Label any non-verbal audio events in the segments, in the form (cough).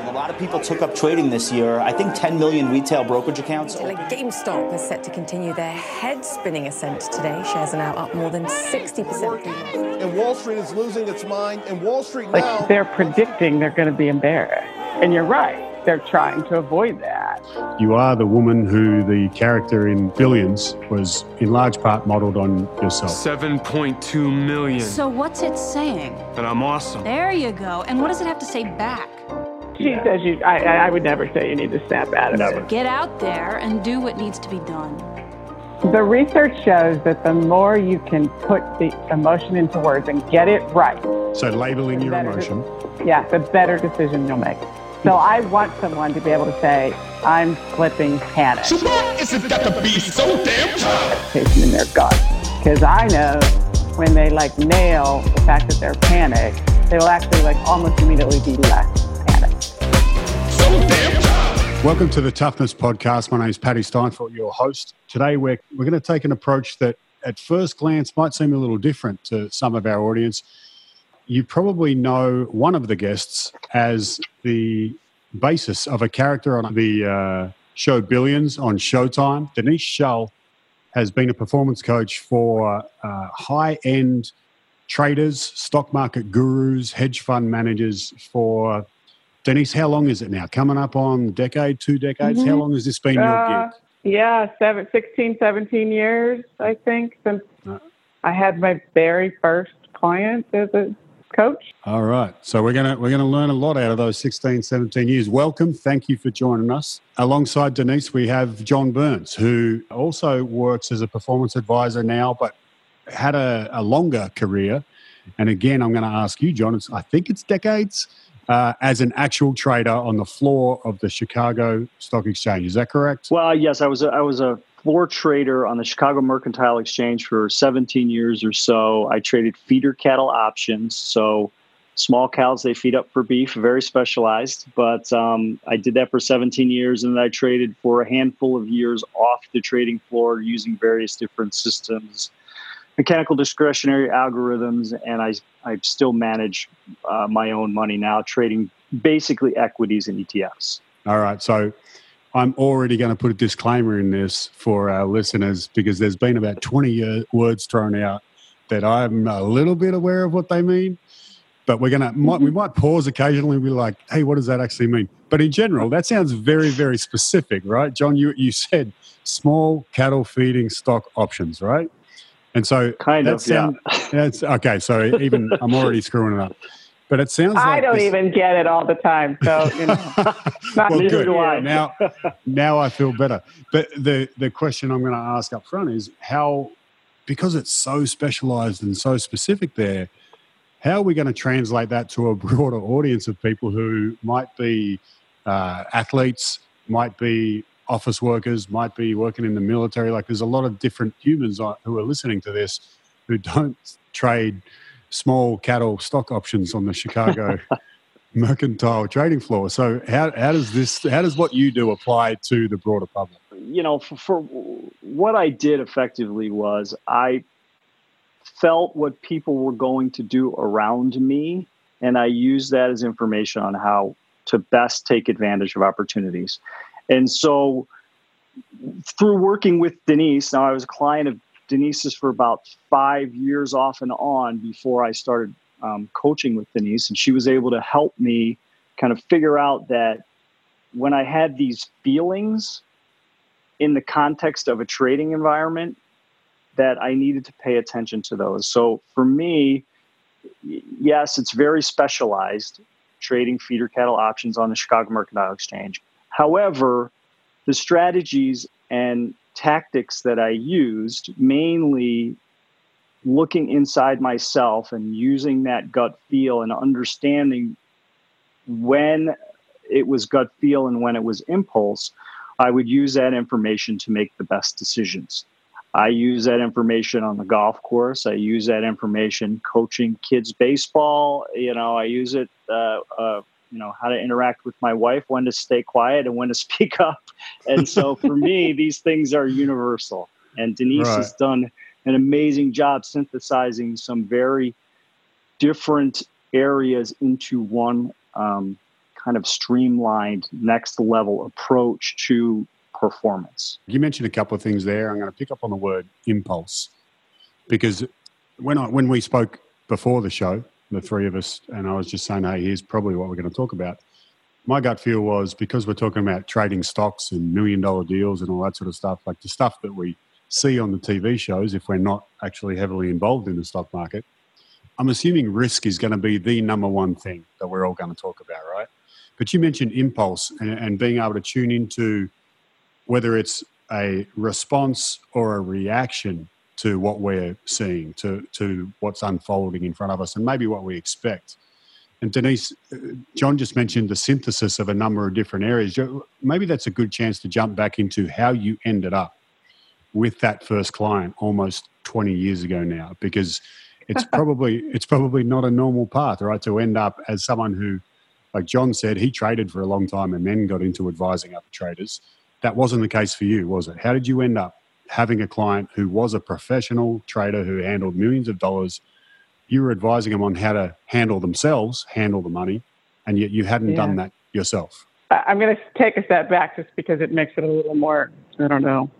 interesting. A lot of people took up trading this year. I think 10 million retail brokerage accounts. Like GameStop is set to continue their head-spinning ascent today. Shares are now up more than 60%. And Wall Street is losing its mind. And Wall Street like now. They're predicting they're going to be embarrassed. And you're right. They're trying to avoid that. You are the woman who the character in Billions was in large part modeled on yourself. 7.2 million. So what's it saying? That I'm awesome. There you go. And what does it have to say back? She says you. I, I would never say you need to snap out of Never. it. Get out there and do what needs to be done. The research shows that the more you can put the emotion into words and get it right, So labeling your better- emotion. yeah, the better decision you'll make. So I want someone to be able to say, "I'm flipping panic." So why is it got to be so damn tough? hesitation in their gut. Because I know when they like nail the fact that they're panicked, they will actually like almost immediately be less Welcome to the Toughness Podcast. My name is Paddy Steinfort, your host. Today we're, we're going to take an approach that at first glance might seem a little different to some of our audience. You probably know one of the guests as the basis of a character on the uh, show Billions on Showtime. Denise Shull has been a performance coach for uh, high end traders, stock market gurus, hedge fund managers for Denise, how long is it now? Coming up on decade, two decades? How long has this been your Uh, gig? yeah, seven, 16, 17 years, I think, since I had my very first client as a coach. All right. So we're gonna we're gonna learn a lot out of those 16, 17 years. Welcome. Thank you for joining us. Alongside Denise, we have John Burns, who also works as a performance advisor now, but had a, a longer career. And again, I'm going to ask you, John. It's, I think it's decades uh, as an actual trader on the floor of the Chicago Stock Exchange. Is that correct? Well, yes, I was a, I was a floor trader on the Chicago Mercantile Exchange for 17 years or so. I traded feeder cattle options, so small cows they feed up for beef, very specialized. But um, I did that for 17 years, and then I traded for a handful of years off the trading floor using various different systems, mechanical discretionary algorithms, and I I still manage uh, my own money now, trading basically equities and ETFs. All right. So I'm already going to put a disclaimer in this for our listeners because there's been about 20 uh, words thrown out that I'm a little bit aware of what they mean. But we're going to, might, we might pause occasionally and be like, hey, what does that actually mean? But in general, that sounds very, very specific, right? John, you, you said small cattle feeding stock options, right? And so Kind that of, yeah. That's okay. So even (laughs) I'm already screwing it up. But it sounds like I don't this- even get it all the time. So, you know, (laughs) not well, good. Now, now I feel better. But the the question I'm going to ask up front is how, because it's so specialised and so specific there, how are we going to translate that to a broader audience of people who might be uh, athletes, might be office workers, might be working in the military? Like, there's a lot of different humans who are listening to this who don't (laughs) trade small cattle stock options on the Chicago (laughs) mercantile trading floor. So how, how does this how does what you do apply to the broader public? you know, for, for what I did effectively was I felt what people were going to do around me, and I used that as information on how to best take advantage of opportunities. And so, through working with Denise, now I was a client of Denise's for about five years off and on before I started um, coaching with Denise, and she was able to help me kind of figure out that when I had these feelings in the context of a trading environment that I needed to pay attention to those. So for me, yes, it's very specialized trading feeder cattle options on the Chicago Mercantile Exchange. However, the strategies and tactics that I used, mainly looking inside myself and using that gut feel and understanding when it was gut feel and when it was impulse, I would use that information to make the best decisions. I use that information on the golf course. I use that information coaching kids baseball. You know, I use it, uh, uh, you know, how to interact with my wife, when to stay quiet and when to (laughs) speak up. And so for me, (laughs) these things are universal. And Denise Right. has done an amazing job synthesizing some very different areas into one um, kind of streamlined next level approach to performance. You mentioned a couple of things there. I'm going to pick up on the word impulse because when I when we spoke before the show, the three of us, and I was just saying, hey, here's probably what we're going to talk about. My gut feel was because we're talking about trading stocks and million dollar deals and all that sort of stuff, like the stuff that we see on the TV shows, if we're not actually heavily involved in the stock market, I'm assuming risk is going to be the number one thing that we're all going to talk about, right? But you mentioned impulse and, and being able to tune into whether it's a response or a reaction to what we're seeing, to, to what's unfolding in front of us, and maybe what we expect. And Denise, uh, John just mentioned the synthesis of a number of different areas. Maybe that's a good chance to jump back into how you ended up with that first client almost 20 years ago now, because it's (laughs) probably it's probably not a normal path, right? To end up as someone who, like John said, he traded for a long time and then got into advising other traders. That wasn't the case for you, was it? How did you end up having a client who was a professional trader who handled millions of dollars? You were advising them on how to handle themselves, handle the money, and yet you hadn't yeah. done that yourself. I'm going to take a step back just because it makes it a little more, I don't know.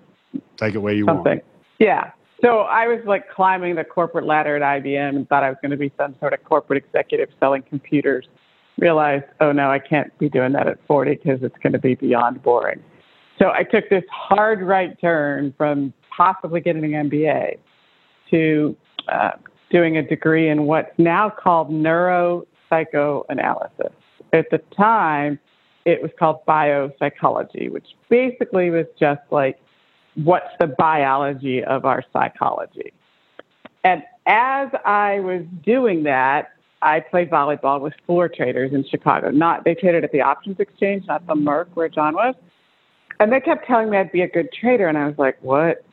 Take it where you something. want. Yeah. So I was like climbing the corporate ladder at IBM and thought I was going to be some sort of corporate executive selling computers. Realized, oh no, I can't be doing that at 40 because it's going to be beyond boring. So I took this hard right turn from possibly getting an MBA to uh, doing a degree in what's now called neuropsychoanalysis. At the time, it was called biopsychology, which basically was just like what's the biology of our psychology. And as I was doing that, I played volleyball with floor traders in Chicago. Not they traded at the options exchange, not the Merc where John was. And they kept telling me I'd be a good trader, and I was like, "What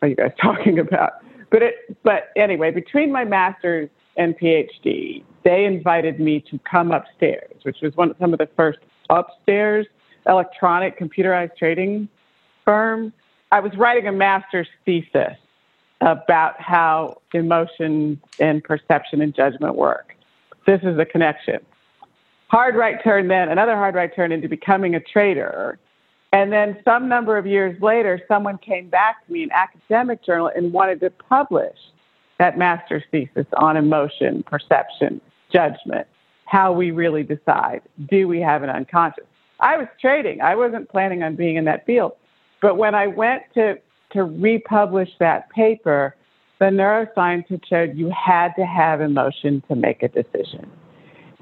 are you guys (laughs) talking about?" But it, but anyway, between my master's and PhD, they invited me to come upstairs, which was one of some of the first upstairs electronic computerized trading firm. I was writing a master's thesis about how emotion and perception and judgment work. This is the connection. Hard right turn, then another hard right turn into becoming a trader and then some number of years later, someone came back to me, an academic journal, and wanted to publish that master's thesis on emotion, perception, judgment, how we really decide. Do we have an unconscious? I was trading. I wasn't planning on being in that field. But when I went to, to republish that paper, the neuroscientist showed you had to have emotion to make a decision.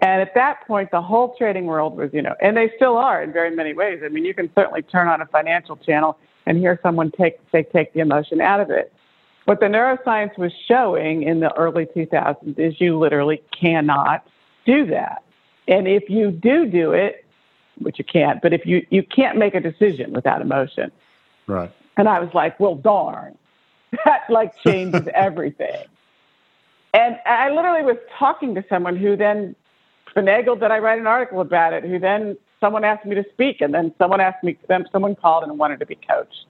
And at that point, the whole trading world was, you know, and they still are in very many ways. I mean, you can certainly turn on a financial channel and hear someone take they take the emotion out of it. What the neuroscience was showing in the early 2000s is you literally cannot do that. And if you do do it, which you can't, but if you you can't make a decision without emotion. Right. And I was like, well, darn, (laughs) that like changes (laughs) everything. And I literally was talking to someone who then finagled that I write an article about it. Who then someone asked me to speak, and then someone asked me. Then someone called and wanted to be coached.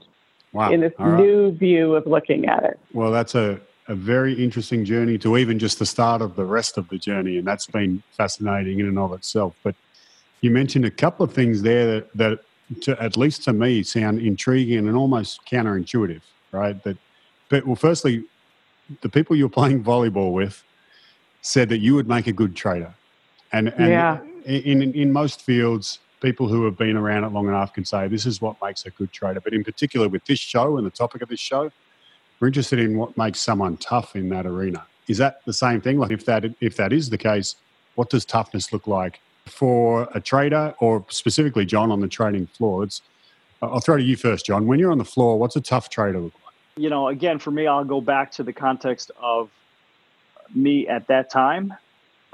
Wow. In this right. new view of looking at it. Well, that's a a very interesting journey to even just the start of the rest of the journey, and that's been fascinating in and of itself. But you mentioned a couple of things there that, that to, at least to me, sound intriguing and almost counterintuitive, right? That, but well, firstly, the people you're playing volleyball with said that you would make a good trader. And, and yeah. in, in most fields, people who have been around it long enough can say this is what makes a good trader. But in particular, with this show and the topic of this show, we're interested in what makes someone tough in that arena. Is that the same thing? Like, if that if that is the case, what does toughness look like for a trader, or specifically John on the trading floor? It's, I'll throw to you first, John. When you're on the floor, what's a tough trader look like? You know, again, for me, I'll go back to the context of me at that time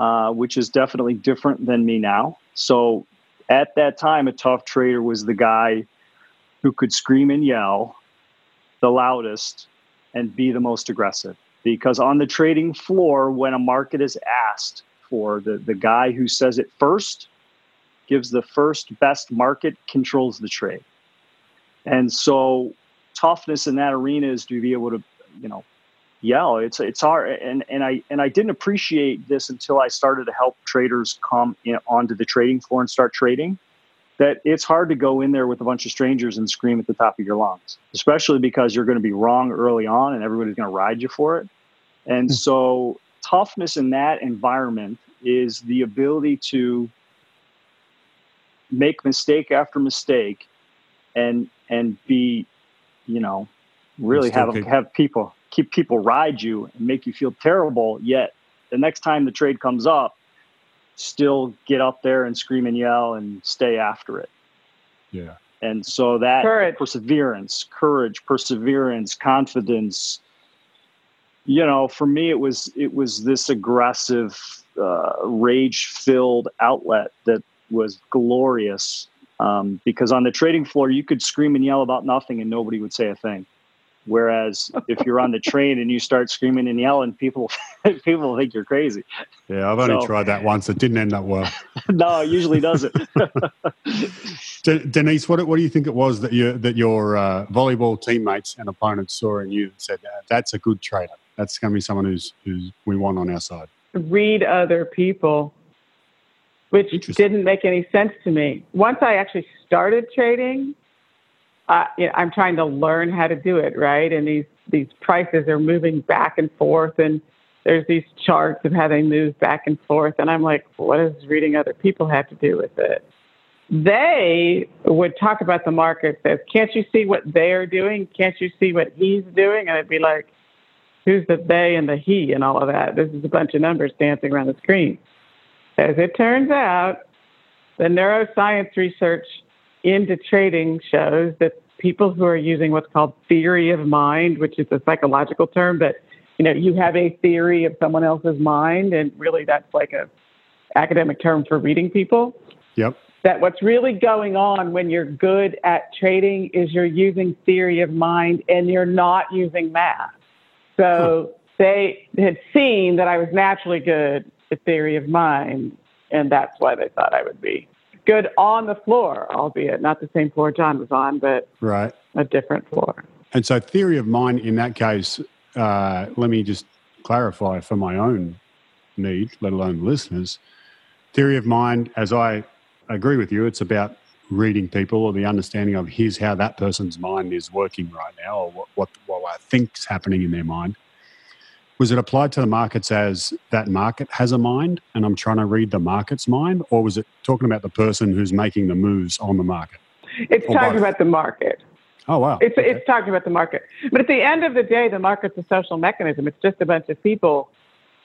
uh, which is definitely different than me now. So at that time, a tough trader was the guy who could scream and yell the loudest and be the most aggressive. Because on the trading floor, when a market is asked for, the, the guy who says it first gives the first best market, controls the trade. And so toughness in that arena is to be able to, you know, yell. It's it's hard, and and I and I didn't appreciate this until I started to help traders come in, onto the trading floor and start trading. That it's hard to go in there with a bunch of strangers and scream at the top of your lungs, especially because you're going to be wrong early on, and everybody's going to ride you for it. And Hmm. so, toughness in that environment is the ability to make mistake after mistake, and and be, you know, really have have people keep people ride you and make you feel terrible. Yet the next time the trade comes up, still get up there and scream and yell and stay after it. Yeah. And so that Courage. perseverance, courage, perseverance, confidence. You know, for me, it was it was this aggressive, uh, rage-filled outlet that was glorious. Um, because on the trading floor, you could scream and yell about nothing, and nobody would say a thing. Whereas if you're on the train and you start screaming and yelling, people (laughs) people think you're crazy. Yeah, I've only So- tried that once. It didn't end up well. (laughs) no, it usually doesn't. (laughs) De- Denise, what, what do you think it was that you that your uh, volleyball teammates and opponents saw in you and said, "Uh, "That's a good trader. That's going to be someone who's who's we want on our side." read other people, which didn't make any sense to me. Once I actually started trading, uh, I'm trying to learn how to do it, right? And these these prices are moving back and forth, and there's these charts of how they move back and forth, and I'm like, what does reading other people have to do with it? They would talk about the market as, can't you see what they're doing? Can't you see what he's doing? And I'd be like, who's the they and the he and all of that. This is a bunch of numbers dancing around the screen. As it turns out, the neuroscience research into trading shows that people who are using what's called theory of mind, which is a psychological term, but you know, you have a theory of someone else's mind, and really that's like a academic term for reading people Yep. that what's really going on when you're good at trading is you're using theory of mind and you're not using math. So they had seen that I was naturally good at theory of mind, and that's why they thought I would be good on the floor, albeit not the same floor John was on, but Right. a different floor. And so, theory of mind in that case, uh, let me just clarify for my own need, let alone listeners. Theory of mind, as I agree with you, it's about reading people or the understanding of here's how that person's mind is working right now or what, what, what I think's happening in their mind. Was it applied to the markets as that market has a mind and I'm trying to read the market's mind? Or was it talking about the person who's making the moves on the market? It's Or talking both. about the market. Oh, wow. It's Okay. it's talking about the market. But at the end of the day, the market's a social mechanism. It's just a bunch of people,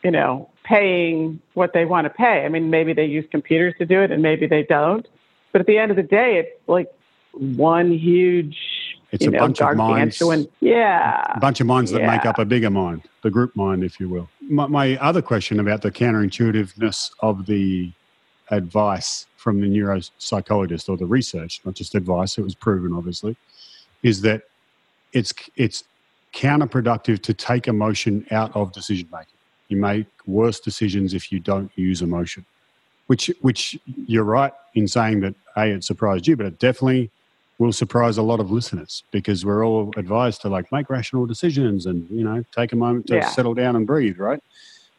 you know, paying what they want to pay. I mean, maybe they use computers to do it, and maybe they don't. But at the end of the day, it's like one huge, It's you a know, bunch of minds. Yeah. a bunch of minds that make up a bigger mind, the group mind, if you will. My, my other question about the counterintuitiveness of the advice from the neuropsychologist or the research, not just advice, it was proven obviously, is that it's it's counterproductive to take emotion out of decision making. You make worse decisions if you don't use emotion. Which which you're right in saying that A, it surprised you, but it definitely will surprise a lot of listeners because we're all advised to like make rational decisions and you know take a moment to Yeah. settle down and breathe right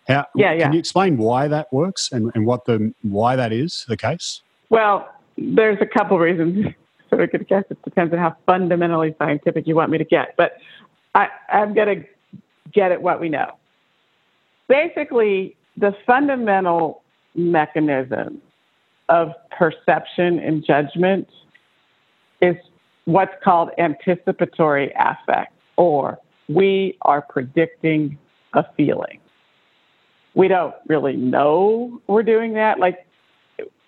how Yeah, can you explain why that works and, and what the why that is the case Well, there's a couple reasons. So I could guess it depends on how fundamentally scientific you want me to get. But I, I'm going to get at what we know. Basically, the fundamental mechanism of perception and judgment is what's called anticipatory affect, or we are predicting a feeling. We don't really know we're doing that. Like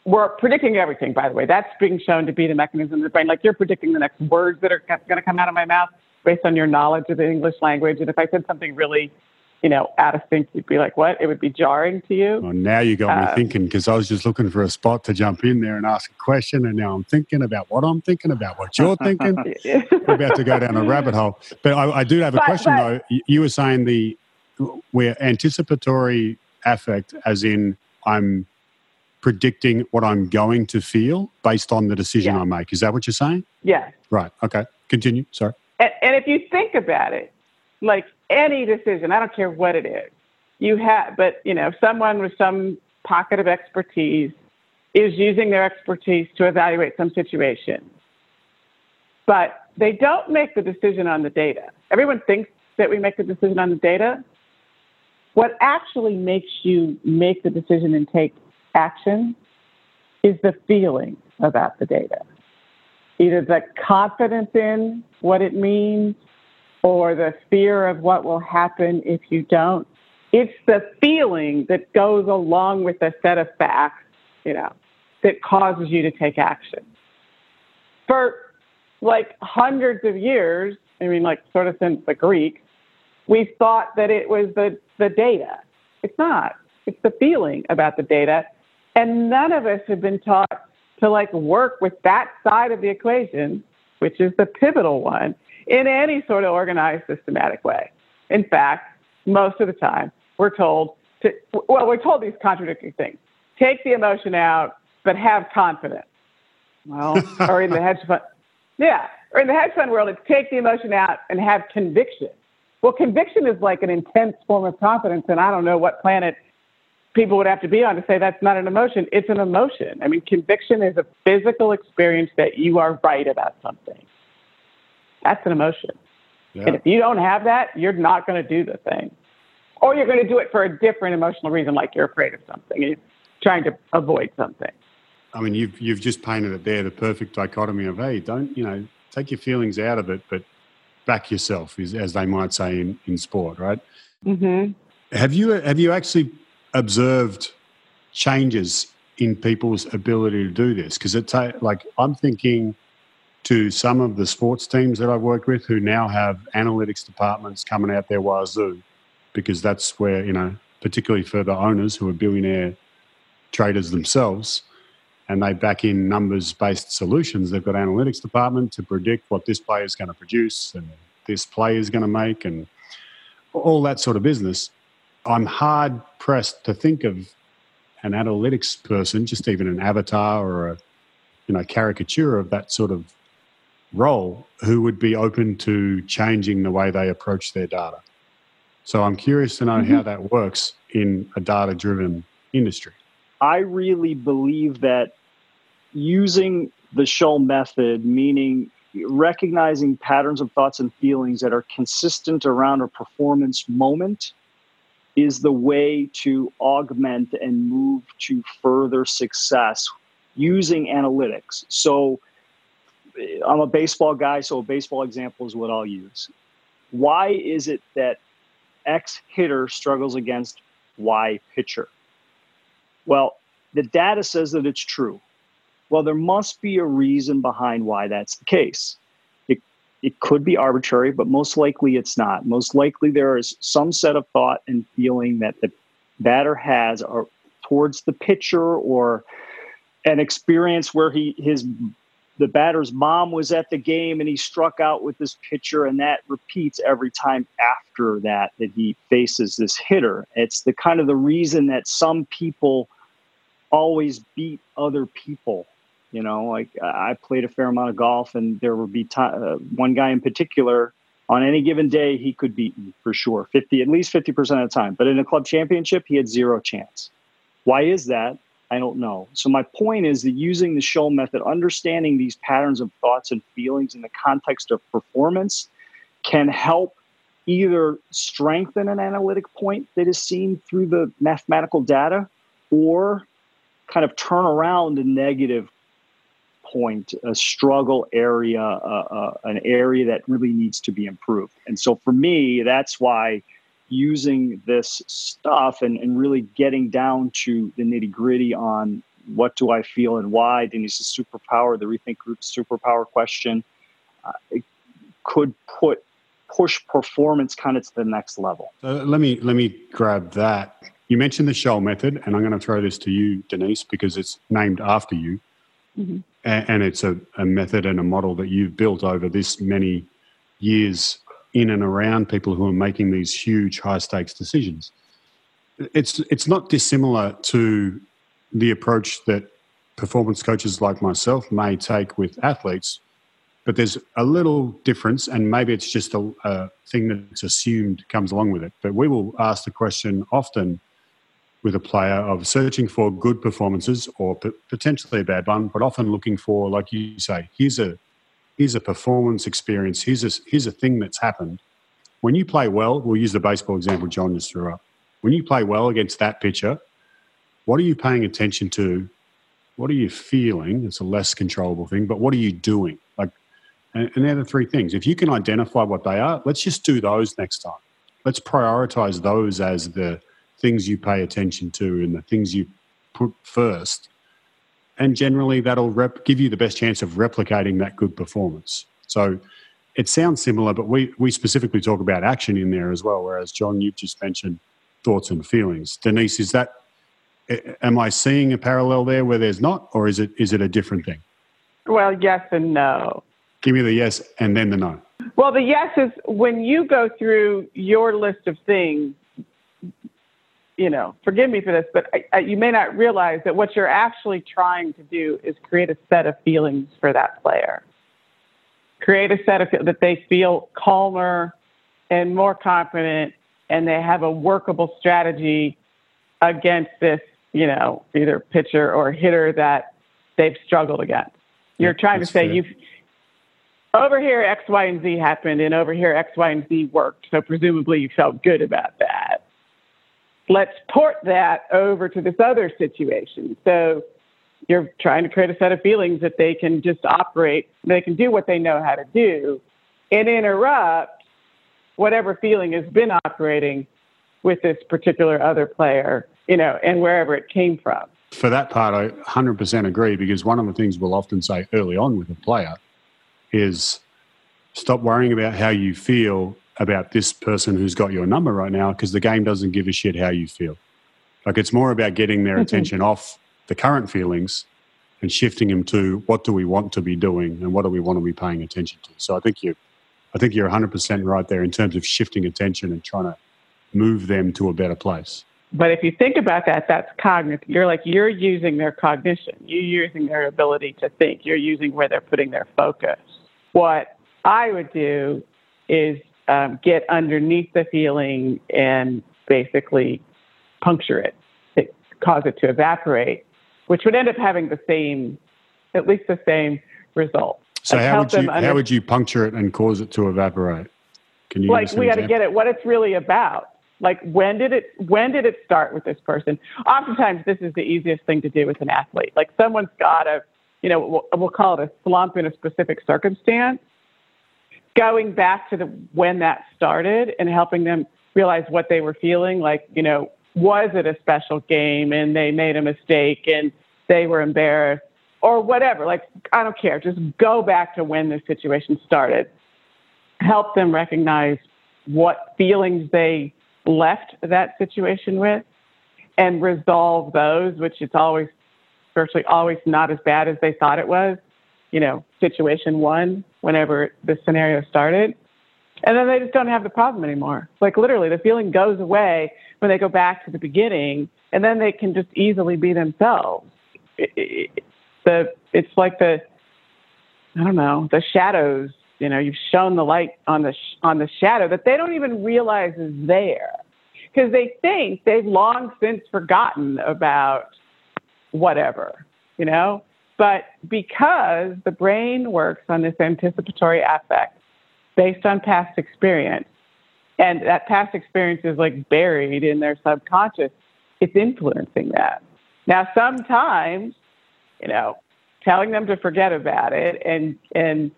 we're predicting everything, by the way. That's being shown to be the mechanism of the brain. Like you're predicting the next words that are going to come out of my mouth based on your knowledge of the English language. And if I said something really, you know, out of sync, you'd be like, what? It would be jarring to you. well, now you got me Uh, thinking because i was just looking for a spot to jump in there and ask a question and now i'm thinking about what i'm thinking about what you're (laughs) thinking. We're about to go down a rabbit hole. But i, I do have a But- question but- though. You- you were saying the we're anticipatory affect as in i'm predicting what i'm going to feel based on the decision Yeah. i make. Is that what you're saying? Yeah. right. Okay. Continue. Sorry. And, and if you think about it, like any decision, I don't care what it is, you have, but you know, someone with some pocket of expertise is using their expertise to evaluate some situation. But they don't make the decision on the data. Everyone thinks that we make the decision on the data. What actually makes you make the decision and take action is the feeling about the data. Either the confidence in what it means or the fear of what will happen if you don't. It's the feeling that goes along with a set of facts, you know, that causes you to take action. For like hundreds of years, I mean, like sort of since the Greeks, we thought that it was the, the data. It's not. It's the feeling about the data. And none of us have been taught to like work with that side of the equation, which is the pivotal one, in any sort of organized, systematic way. In fact, most of the time, we're told to, well, we're told these contradictory things. Take the emotion out, but have confidence. Well, (laughs) or in the hedge fund, yeah, or in the hedge fund world, it's take the emotion out and have conviction. Well, conviction is like an intense form of confidence, and I don't know what planet people would have to be on to say that's not an emotion. It's an emotion. I mean, conviction is a physical experience that you are right about something. That's an emotion. Yeah. And if you don't have that, you're not going to do the thing. Or you're going to do it for a different emotional reason, like you're afraid of something, you're trying to avoid something. I mean, you've you've just painted it there, the perfect dichotomy of hey, don't you know, take your feelings out of it, but back yourself, is as they might say in, in sport, right? Mm-hmm. Have you have you actually observed changes in people's ability to do this? Because it's like I'm thinking to some of the sports teams that I've worked with who now have analytics departments coming out their wazoo, because that's where you know, particularly for the owners who are billionaire traders themselves and they back in numbers based solutions. They've got analytics department to predict what this player is going to produce and this player is going to make and all that sort of business. I'm hard pressed to think of an analytics person, just even an avatar or a you know caricature of that sort of role, who would be open to changing the way they approach their data. So I'm curious to know mm-hmm. how that works in a data driven industry. I really believe that using the Shull method, meaning recognizing patterns of thoughts and feelings that are consistent around a performance moment, is the way to augment and move to further success using analytics. So, I'm a baseball guy, so a baseball example is what I'll use. Why is it that X hitter struggles against Y pitcher? Well, the data says that it's true. Well, there must be a reason behind why that's the case. It, it could be arbitrary, but most likely it's not. Most likely there is some set of thought and feeling that the batter has or towards the pitcher or an experience where he his the batter's mom was at the game and he struck out with this pitcher and that repeats every time after that that he faces this hitter it's the kind of the reason that some people always beat other people you know, like I played a fair amount of golf, and there would be time, uh, one guy in particular on any given day he could beat me for sure, fifty at least fifty percent of the time. But in a club championship, he had zero chance. Why is that? I don't know. So my point is that using the Shull method, understanding these patterns of thoughts and feelings in the context of performance, can help either strengthen an analytic point that is seen through the mathematical data, or kind of turn around a negative point, a struggle area, uh, uh, an area that really needs to be improved. And so for me, that's why using this stuff and, and really getting down to the nitty gritty on what do I feel and why, Denise's superpower, the Rethink Group superpower question, uh, it could put push performance kind of to the next level. Uh, let me let me grab that. You mentioned the Shull method, and I'm going to throw this to you, Denise, because it's named after you. Mm-hmm and it's a, a method and a model that you've built over this many years in and around people who are making these huge high stakes decisions. It's it's not dissimilar to the approach that performance coaches like myself may take with athletes but there's a little difference, and maybe it's just a, a thing that's assumed comes along with it. But we will ask the question often with a player of searching for good performances or p- potentially a bad one, but often looking for, like you say, here's a here's a performance experience. Here's a here's a thing that's happened. When you play well, we'll use the baseball example John just threw up. When you play well against that pitcher, what are you paying attention to? What are you feeling? It's a less controllable thing, but what are you doing? Like, and, and they're the three things. If you can identify what they are, let's just do those next time. Let's prioritize those as the things you pay attention to and the things you put first. And generally, that'll rep- give you the best chance of replicating that good performance. So it sounds similar, but we, we specifically talk about action in there as well. Whereas, John, you've just mentioned thoughts and feelings. Denise, is that, am I seeing a parallel there where there's not, or is it, is it a different thing? Well, yes and no. Give me the yes and then the no. Well, the yes is when you go through your list of things, you know, forgive me for this, but I, I, you may not realize that what you're actually trying to do is create a set of feelings for that player. Create a set of that they feel calmer and more confident, and they have a workable strategy against this, you know, either pitcher or hitter that they've struggled against. You're trying to say you've over here X, Y, and Z happened, and over here X, Y, and Z worked. So presumably you felt good about that let's port that over to this other situation. So you're trying to create a set of feelings that they can just operate, they can do what they know how to do and interrupt whatever feeling has been operating with this particular other player, you know, and wherever it came from. For that part, I 100% agree because one of the things we'll often say early on with a player is stop worrying about how you feel about this person who's got your number right now because the game doesn't give a shit how you feel. Like it's more about getting their mm-hmm. attention off the current feelings and shifting them to what do we want to be doing and what do we want to be paying attention to. So I think you, I think you're 100% right there in terms of shifting attention and trying to move them to a better place. But if you think about that, that's cognitive. You're like you're using their cognition. You're using their ability to think. You're using where they're putting their focus. What I would do is um, get underneath the feeling and basically puncture it, it, cause it to evaporate, which would end up having the same, at least the same result. So how would you under- how would you puncture it and cause it to evaporate? Can you like we got to get it what it's really about. Like when did it when did it start with this person? Oftentimes this is the easiest thing to do with an athlete. Like someone's got a you know we'll, we'll call it a slump in a specific circumstance going back to the when that started and helping them realize what they were feeling like you know was it a special game and they made a mistake and they were embarrassed or whatever like i don't care. Just go back to when the situation started. Help them recognize what feelings they left that situation with and resolve those which it's always virtually always not as bad as they thought it was you know situation one whenever the scenario started. And then they just don't have the problem anymore. Like literally, the feeling goes away when they go back to the beginning, and then they can just easily be themselves. It, it, the it's like the I don't know the shadows. You know, you've shown the light on the sh- on the shadow that they don't even realize is there because they think they've long since forgotten about whatever. You know, but because the brain works on this anticipatory affect based on past experience, and that past experience is like buried in their subconscious, it's influencing that. Now, sometimes, you know, telling them to forget about it and and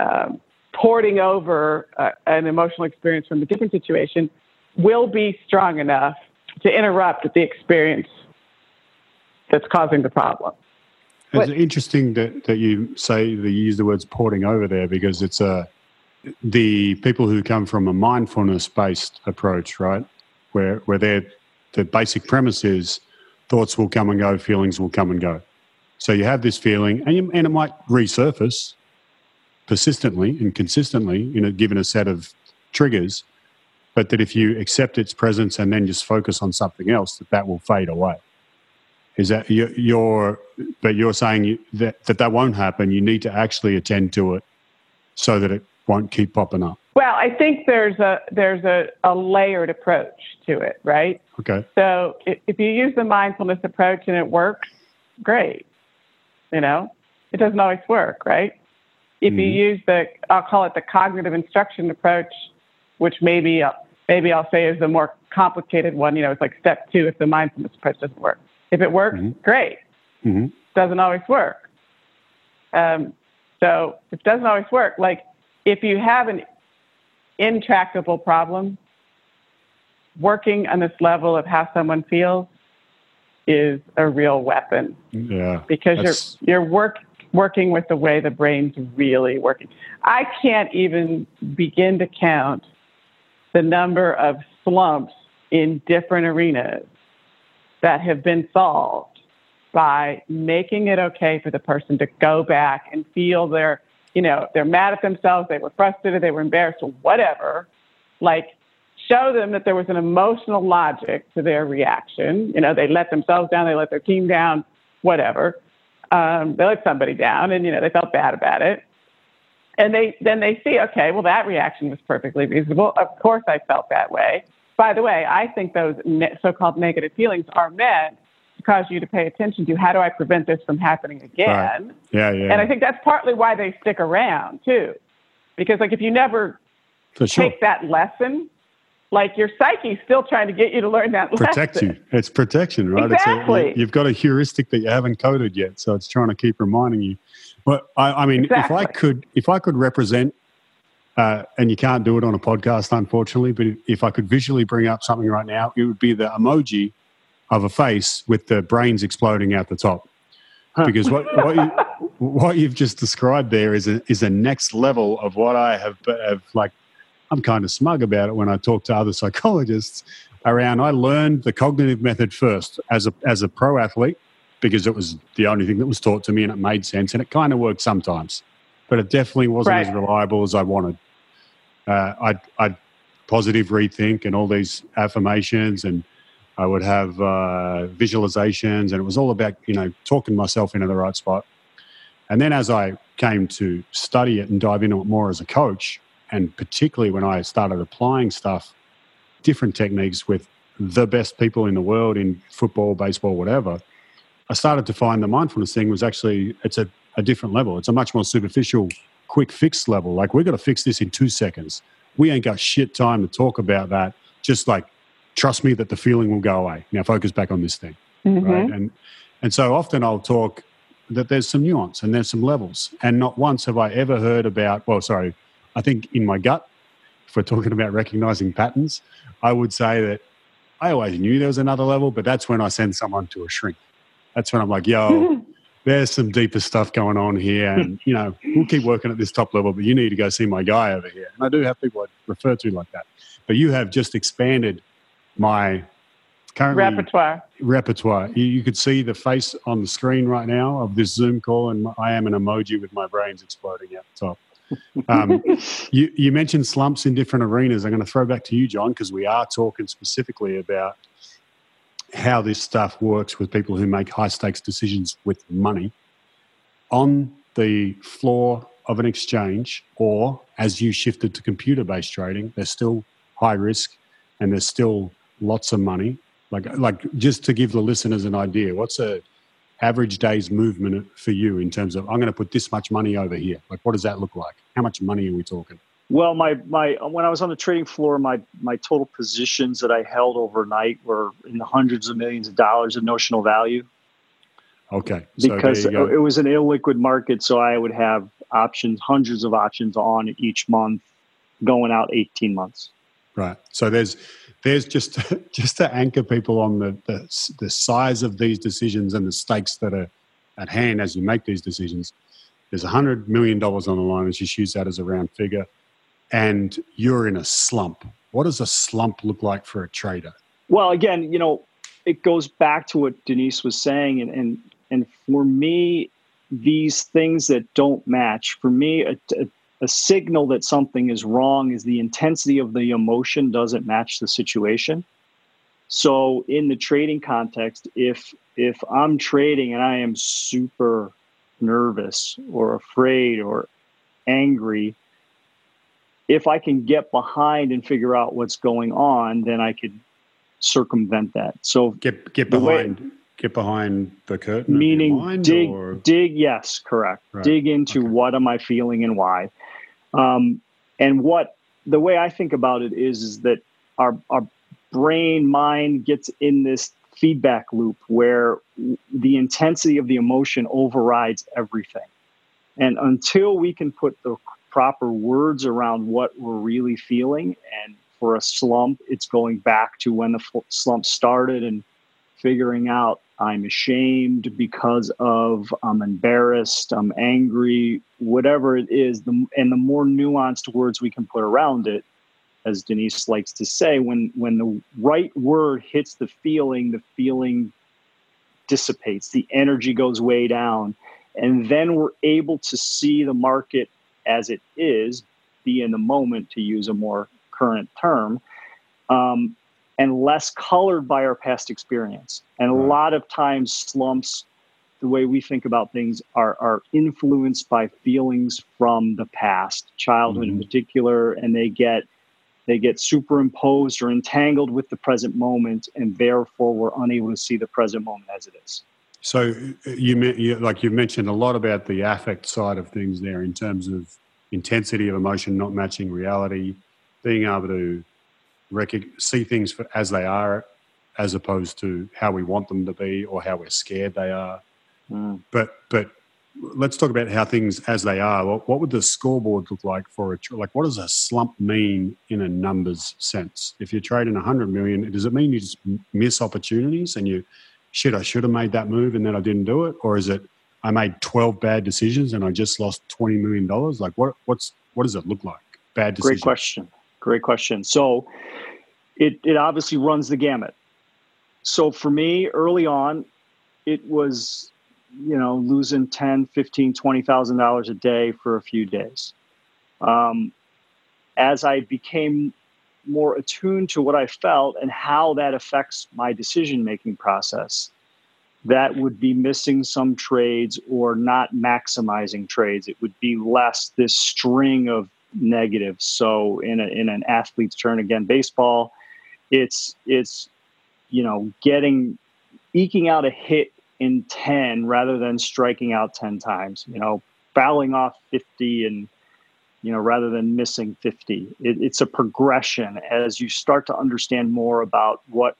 um, porting over uh, an emotional experience from a different situation will be strong enough to interrupt the experience that's causing the problem. It's interesting that, that you say that you use the words porting over there because it's a the people who come from a mindfulness based approach, right? Where where their the basic premise is thoughts will come and go, feelings will come and go. So you have this feeling, and, you, and it might resurface persistently and consistently in a given a set of triggers, but that if you accept its presence and then just focus on something else, that that will fade away. Is that you're, but you're saying that, that that won't happen. You need to actually attend to it so that it won't keep popping up? Well, I think there's a there's a, a layered approach to it, right? Okay. So if, you use the mindfulness approach and it works, great. You know, it doesn't always work, right? If you Mhm. use the, I'll call it the cognitive instruction approach, which maybe maybe I'll say is the more complicated one. You know, it's like step two if the mindfulness approach doesn't work. If it works, Mhm. great. hmm Doesn't always work. Um, so it doesn't always work. Like if you have an intractable problem, working on this level of how someone feels is a real weapon Yeah. because That's- you're you're work working with the way the brain's really working. I can't even begin to count the number of slumps in different arenas that have been solved by making it okay for the person to go back and feel their, you know, they're mad at themselves, they were frustrated, they were embarrassed, or whatever. Like, show them that there was an emotional logic to their reaction. You know, they let themselves down, they let their team down, whatever. Um, they let somebody down, and you know, they felt bad about it. And they then they see, okay, well, that reaction was perfectly reasonable. Of course, I felt that way. By the way, I think those ne- so-called negative feelings are meant to cause you to pay attention to how do I prevent this from happening again. Yeah, yeah. And I think that's partly why they stick around too, because like if you never sure. take that lesson, like your psyche's still trying to get you to learn that Protect lesson. you. It's protection, right? Exactly. It's a, you've got a heuristic that you haven't coded yet, so it's trying to keep reminding you. But I, I mean, if I could, if I could represent, uh, and you can't do it on a podcast, unfortunately, but if I could visually bring up something right now, it would be the emoji of a face with the brains exploding out the top. Because what what, you, what you've just described there is a is a next level of what I have have like. I'm kind of smug about it when I talk to other psychologists around. I learned the cognitive method first as a as a pro athlete because it was the only thing that was taught to me and it made sense and it kind of worked sometimes, but it definitely wasn't as reliable as I wanted. Uh, I'd, I'd positive rethink and all these affirmations and I would have uh, visualizations, and it was all about you know talking myself into the right spot. And then as I came to study it and dive into it more as a coach, and particularly when I started applying stuff, different techniques with the best people in the world in football, baseball, whatever, I started to find the mindfulness thing was actually it's a, a different level. It's a much more superficial, quick fix level. Like we're going to fix this in two seconds. We ain't got shit time to talk about that. Just like trust me that the feeling will go away. Now focus back on this thing Mhm. right? And and so often I'll talk that there's some nuance and there's some levels, and not once have I ever heard about. Well, sorry, I think in my gut, if we're talking about recognizing patterns, I would say that I always knew there was another level, but that's when I send someone to a shrink. That's when I'm like, yo. (laughs) There's some deeper stuff going on here, and (laughs) you know we'll keep working at this top level. But you need to go see my guy over here, and I do have people I refer to like that. But you have just expanded my current Repertoire. repertoire. You, you could see the face on the screen right now of this Zoom call, and I am an emoji with my brains exploding at the top. Um, (laughs) you, you mentioned slumps in different arenas. I'm going to throw back to you, John, because we are talking specifically about how this stuff works with people who make high stakes decisions with money on the floor of an exchange, or as you shifted to computer based trading, there's still high risk and there's still lots of money. Like, like just to give the listeners an idea, what's a average day's movement for you in terms of I'm going to put this much money over here? Like, what does that look like? How much money are we talking? Well, my my when I was on the trading floor, my my total positions that I held overnight were in the hundreds of millions of dollars of notional value Okay, so because it was an illiquid market. So I would have options, hundreds of options on each month, going out eighteen months. Right. So there's there's just (laughs) just to anchor people on the, the the size of these decisions and the stakes that are at hand as you make these decisions. There's a hundred million dollars on the line. Let's just use that as a round figure, and you're in a slump. What does a slump look like for a trader? Well, again, you know, it goes back to what Denise was saying, and and and for me, these things that don't match, for me, a, a, a signal that something is wrong is the intensity of the emotion doesn't match the situation. So, in the trading context, if if I'm trading and I am super nervous or afraid or angry, if I can get behind and figure out what's going on, then I could circumvent that. So get get the way- behind get behind the curtain. meaning mind, dig or- dig yes correct Right. dig into Okay. what am i feeling and why um, and what the way i think about it is is that our our brain mind gets in this feedback loop where the intensity of the emotion overrides everything and until we can put the proper words around what we're really feeling. And for a slump it's going back to when the slump started and figuring out I'm ashamed because of I'm embarrassed, I'm angry, whatever it is, the, and the more nuanced words we can put around it, as Denise likes to say, when when the right word hits the feeling, the feeling dissipates, the energy goes way down, and then we're able to see the market as it is, be in the moment, to use a more current term. Um, and less colored by our past experience. And a lot of times, slumps, the way we think about things, are, are influenced by feelings from the past, childhood in Mhm. particular, and they get they get superimposed or entangled with the present moment, and therefore we're unable to see the present moment as it is. So uh, you, you like you've mentioned a lot about the affect side of things there in terms of intensity of emotion not matching reality, being able to see things for, as they are, as opposed to how we want them to be or how we're scared they are. But but let's talk about how things as they are. What, what would the scoreboard look like for a tr- like? What does a slump mean in a numbers sense? If you're trading 100 million, does it mean you just miss opportunities and you shit? I should have made that move and then I didn't do it, or is it I made 12 bad decisions and I just lost 20 million dollars? Like what what's what does it look like? Bad decisions. Great question. Great question. So it, it obviously runs the gamut. So for me, early on, it was, you know, losing 10, 15, $20,000 a day for a few days. Um, as I became more attuned to what I felt and how that affects my decision making process, that would be missing some trades or not maximizing trades. It would be less this string of negatives. So in a, in an athlete's turn again, baseball, it's it's you know getting eking out a hit in 10 rather than striking out 10 times you know fouling off 50 and you know rather than missing 50 it, it's a progression as you start to understand more about what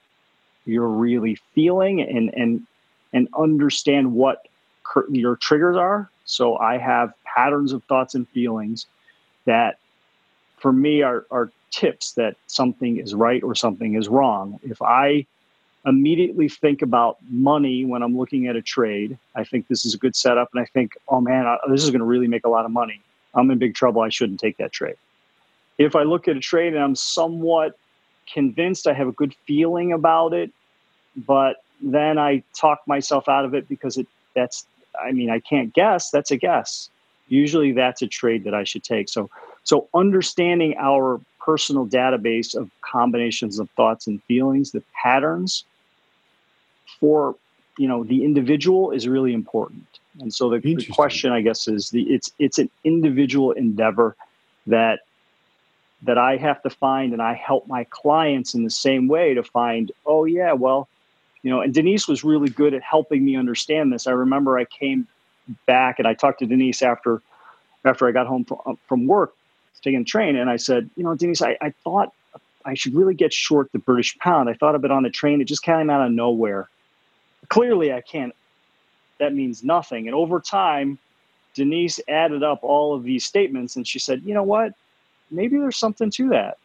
you're really feeling and and and understand what cur- your triggers are so i have patterns of thoughts and feelings that for me are, are tips that something is right or something is wrong. If I immediately think about money when I'm looking at a trade, I think this is a good setup, and I think, oh man, I, this is going to really make a lot of money. I'm in big trouble. I shouldn't take that trade. If I look at a trade and I'm somewhat convinced, I have a good feeling about it, but then I talk myself out of it because it that's I mean I can't guess. That's a guess. Usually that's a trade that I should take. So so understanding our personal database of combinations of thoughts and feelings, the patterns for you know the individual is really important. And so the, the question, I guess, is the it's it's an individual endeavor that that I have to find, and I help my clients in the same way to find. Oh yeah, well, you know. And Denise was really good at helping me understand this. I remember I came back and I talked to Denise after after I got home from, uh, from work, taking a train, and I said, you know, Denise, I, I thought I should really get short the British pound. I thought of it on the train. It just came out of nowhere. Clearly, I can't. That means nothing. And over time, Denise added up all of these statements, and she said, you know what? Maybe there's something to that.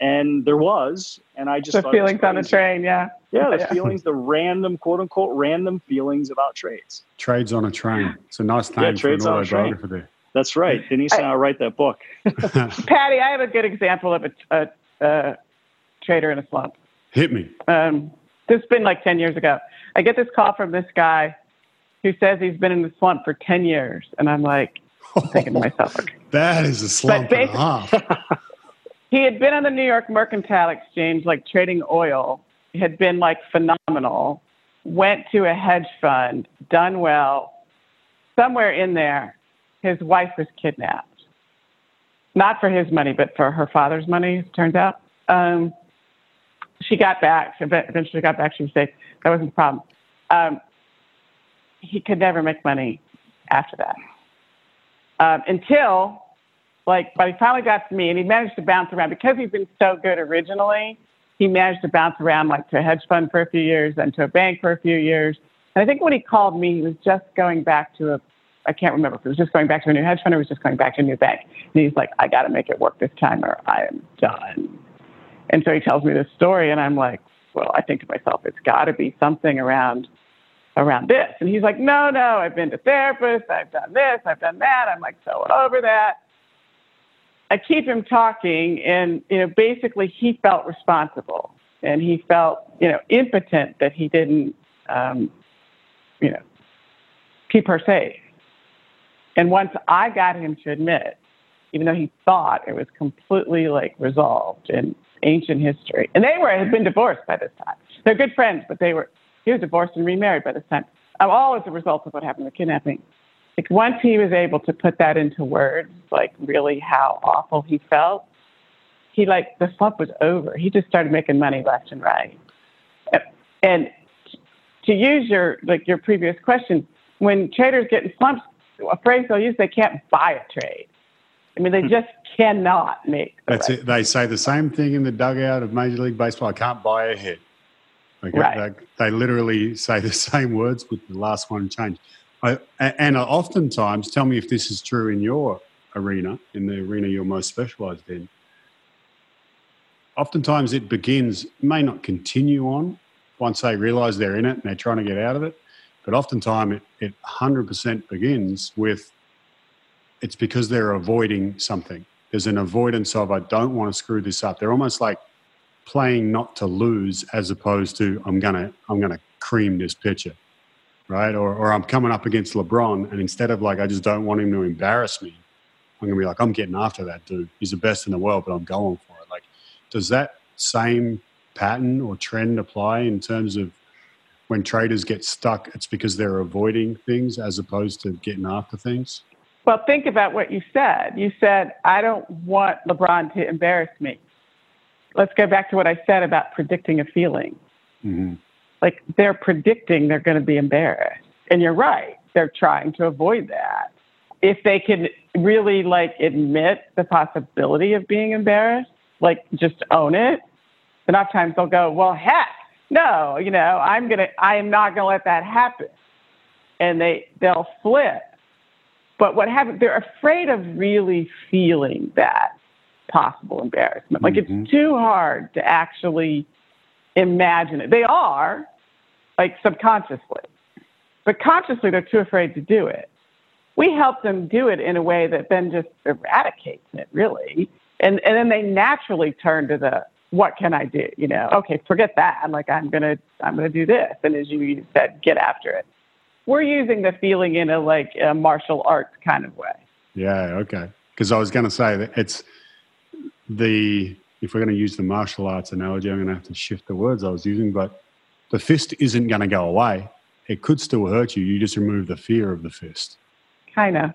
And there was, and I just The thought feelings on the train, yeah. Yeah, the (laughs) Yeah. feelings, the random, quote unquote, random feelings about trades. Trades on a train. It's a nice name for an trades on a train. there. That's right. (laughs) Denise and I will write that book. (laughs) Paddy, I have a good example of a, a, a trader in a slump. Hit me. Um, this has been like 10 years ago. I get this call from this guy who says he's been in the swamp for 10 years. And I'm like, thinking to myself, okay. (laughs) That is a slump a half. (laughs) he had been on the New York Mercantile Exchange, like trading oil, He had been like phenomenal, went to a hedge fund, done well. Somewhere in there, his wife was kidnapped. not for his money, but for her father's money, it turns out. Um, she got back, She eventually got back, she was safe. That wasn't the problem. Um, he could never make money after that. Um, until, like, but he finally got to me and he managed to bounce around because he'd been so good originally. He managed to bounce around like to a hedge fund for a few years, then to a bank for a few years. And I think when he called me, he was just going back to a, I can't remember if it was just going back to a new hedge fund or was just going back to a new bank. And he's like, I got to make it work this time or I am done. And so he tells me this story, and I'm like, well, I think to myself, it's got to be something around around this. And he's like, no, no, I've been to therapists, I've done this, I've done that. I'm like, so over that. I keep him talking, and you know, basically, he felt responsible, and he felt you know impotent that he didn't, um, you know, keep her safe. And once I got him to admit, even though he thought it was completely like resolved in ancient history, and they were had been divorced by this time. They're good friends, but they were he was divorced and remarried by this time, um, all as a result of what happened with kidnapping. Like once he was able to put that into words, like really how awful he felt, he like the slump was over. He just started making money left and right. And to use your like your previous question, when traders get in slumps, a phrase they'll use, they can't buy a trade. I mean, they hmm. just cannot make. That's it. They say the same thing in the dugout of Major League Baseball. I can't buy a hit. Okay? Right. They, they, literally say the (laughs) same words with the last one changed. I, and oftentimes, tell me if this is true in your arena, in the arena you're most specialized in. Oftentimes, it begins, may not continue on once they realize they're in it and they're trying to get out of it. But oftentimes, it, it 100% begins with it's because they're avoiding something. There's an avoidance of, I don't want to screw this up. They're almost like playing not to lose as opposed to I'm gonna I'm gonna cream this pitcher, right? Or or I'm coming up against LeBron and instead of like I just don't want him to embarrass me, I'm gonna be like I'm getting after that dude. He's the best in the world, but I'm going for it. Like, does that same pattern or trend apply in terms of when traders get stuck? It's because they're avoiding things as opposed to getting after things. Well, think about what you said. You said, I don't want LeBron to embarrass me let's go back to what I said about predicting a feeling. Mm-hmm. Like they're predicting they're going to be embarrassed. And you're right. They're trying to avoid that. If they can really like admit the possibility of being embarrassed, like just own it, enough times they'll go, well, heck, no, you know, I'm going to, I am not going to let that happen. And they, they'll flip. But what happens, they're afraid of really feeling that possible embarrassment. Like mm-hmm. it's too hard to actually imagine it. They are, like subconsciously, but consciously they're too afraid to do it. We help them do it in a way that then just eradicates it, really. And, and then they naturally turn to the, what can I do? You know, okay, forget that. I'm like, I'm going to, I'm going to do this. And as you said, get after it. We're using the feeling in a like a martial arts kind of way. Yeah. Okay. Cause I was going to say that it's, the if we're going to use the martial arts analogy, I'm going to have to shift the words I was using, but the fist isn't going to go away. It could still hurt you. You just remove the fear of the fist. Kind of.